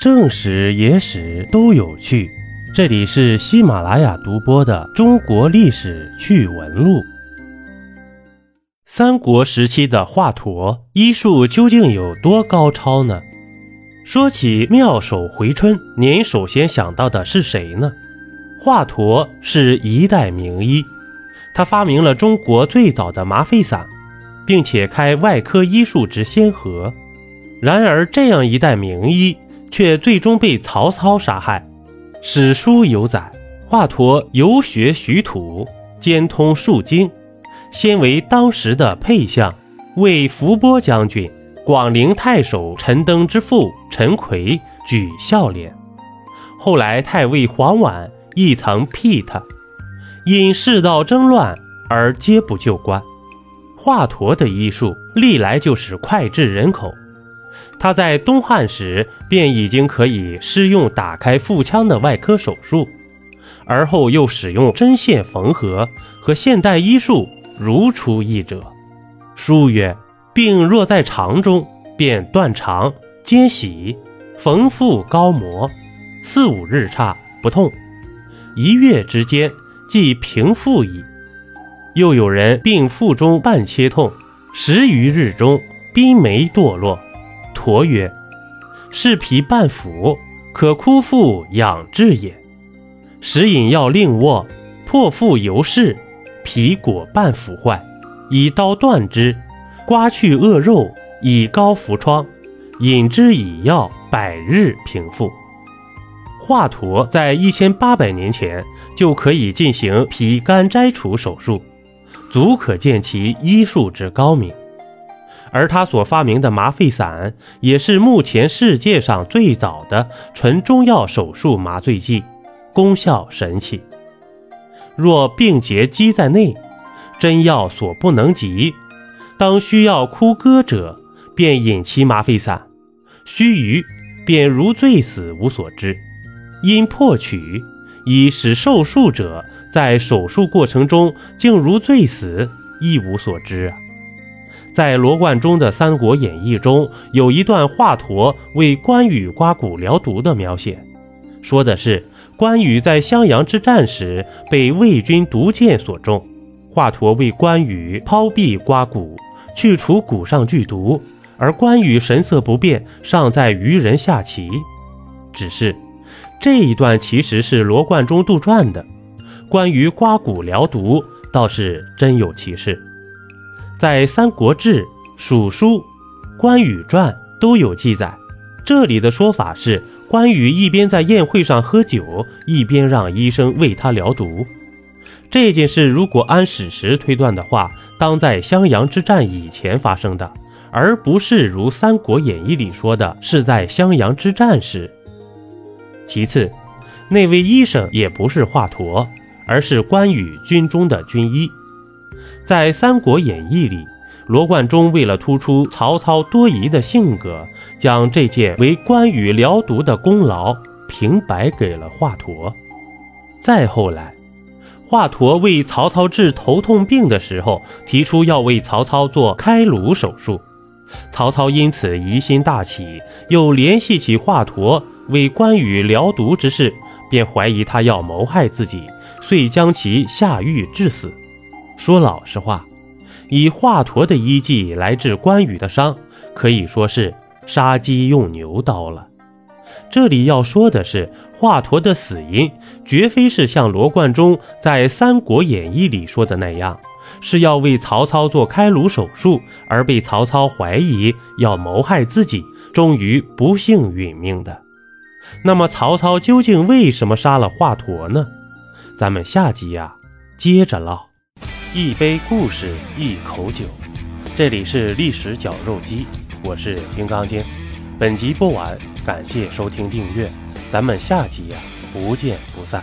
正史、野史都有趣。这里是喜马拉雅独播的《中国历史趣闻录》。三国时期的华佗医术究竟有多高超呢？说起妙手回春，您首先想到的是谁呢？华佗是一代名医，他发明了中国最早的麻沸散，并且开外科医术之先河。然而，这样一代名医却最终被曹操杀害。史书有载，华佗游学徐土，兼通数经，先为当时的沛相，为伏波将军、广陵太守陈登之父陈奎举孝廉。后来太尉黄绾亦曾辟他，因世道争乱而皆不就官。华佗的医术历来就是脍炙人口。他在东汉时便已经可以施用打开腹腔的外科手术，而后又使用针线缝合，和现代医术如出一辙。书曰：“病若在肠中，便断肠、皆洗、缝腹、膏膜，四五日差不痛，一月之间即平复矣。”又有人病腹中半切痛，十余日中冰梅堕落。驼曰：“是脾半腐，可枯腹养志也。食饮药令卧，破腹犹是，脾果半腐坏，以刀断之，刮去恶肉，以膏服疮，饮之以药，百日平复。”华佗在一千八百年前就可以进行脾肝摘除手术，足可见其医术之高明。而他所发明的麻沸散，也是目前世界上最早的纯中药手术麻醉剂，功效神奇。若病结积在内，真药所不能及，当需要枯割者，便饮其麻沸散，须臾便如醉死，无所知。因破取，以使受术者在手术过程中竟如醉死，亦无所知啊。在罗贯中的《三国演义》中，有一段华佗为关羽刮骨疗毒的描写，说的是关羽在襄阳之战时被魏军毒箭所中，华佗为关羽抛臂刮骨，去除骨上剧毒，而关羽神色不变，尚在渔人下棋。只是这一段其实是罗贯中杜撰的，关于刮骨疗毒倒是真有其事。在《三国志》《蜀书》《关羽传》都有记载。这里的说法是，关羽一边在宴会上喝酒，一边让医生为他疗毒。这件事如果按史实推断的话，当在襄阳之战以前发生的，而不是如《三国演义》里说的是在襄阳之战时。其次，那位医生也不是华佗，而是关羽军中的军医。在《三国演义》里，罗贯中为了突出曹操多疑的性格，将这件为关羽疗毒的功劳平白给了华佗。再后来，华佗为曹操治头痛病的时候，提出要为曹操做开颅手术，曹操因此疑心大起，又联系起华佗为关羽疗毒之事，便怀疑他要谋害自己，遂将其下狱致死。说老实话，以华佗的医技来治关羽的伤，可以说是杀鸡用牛刀了。这里要说的是，华佗的死因绝非是像罗贯中在《三国演义》里说的那样，是要为曹操做开颅手术而被曹操怀疑要谋害自己，终于不幸殒命的。那么，曹操究竟为什么杀了华佗呢？咱们下集呀，接着唠。一杯故事，一口酒。这里是历史绞肉机，我是金刚经。本集播完，感谢收听订阅，咱们下集呀，不见不散。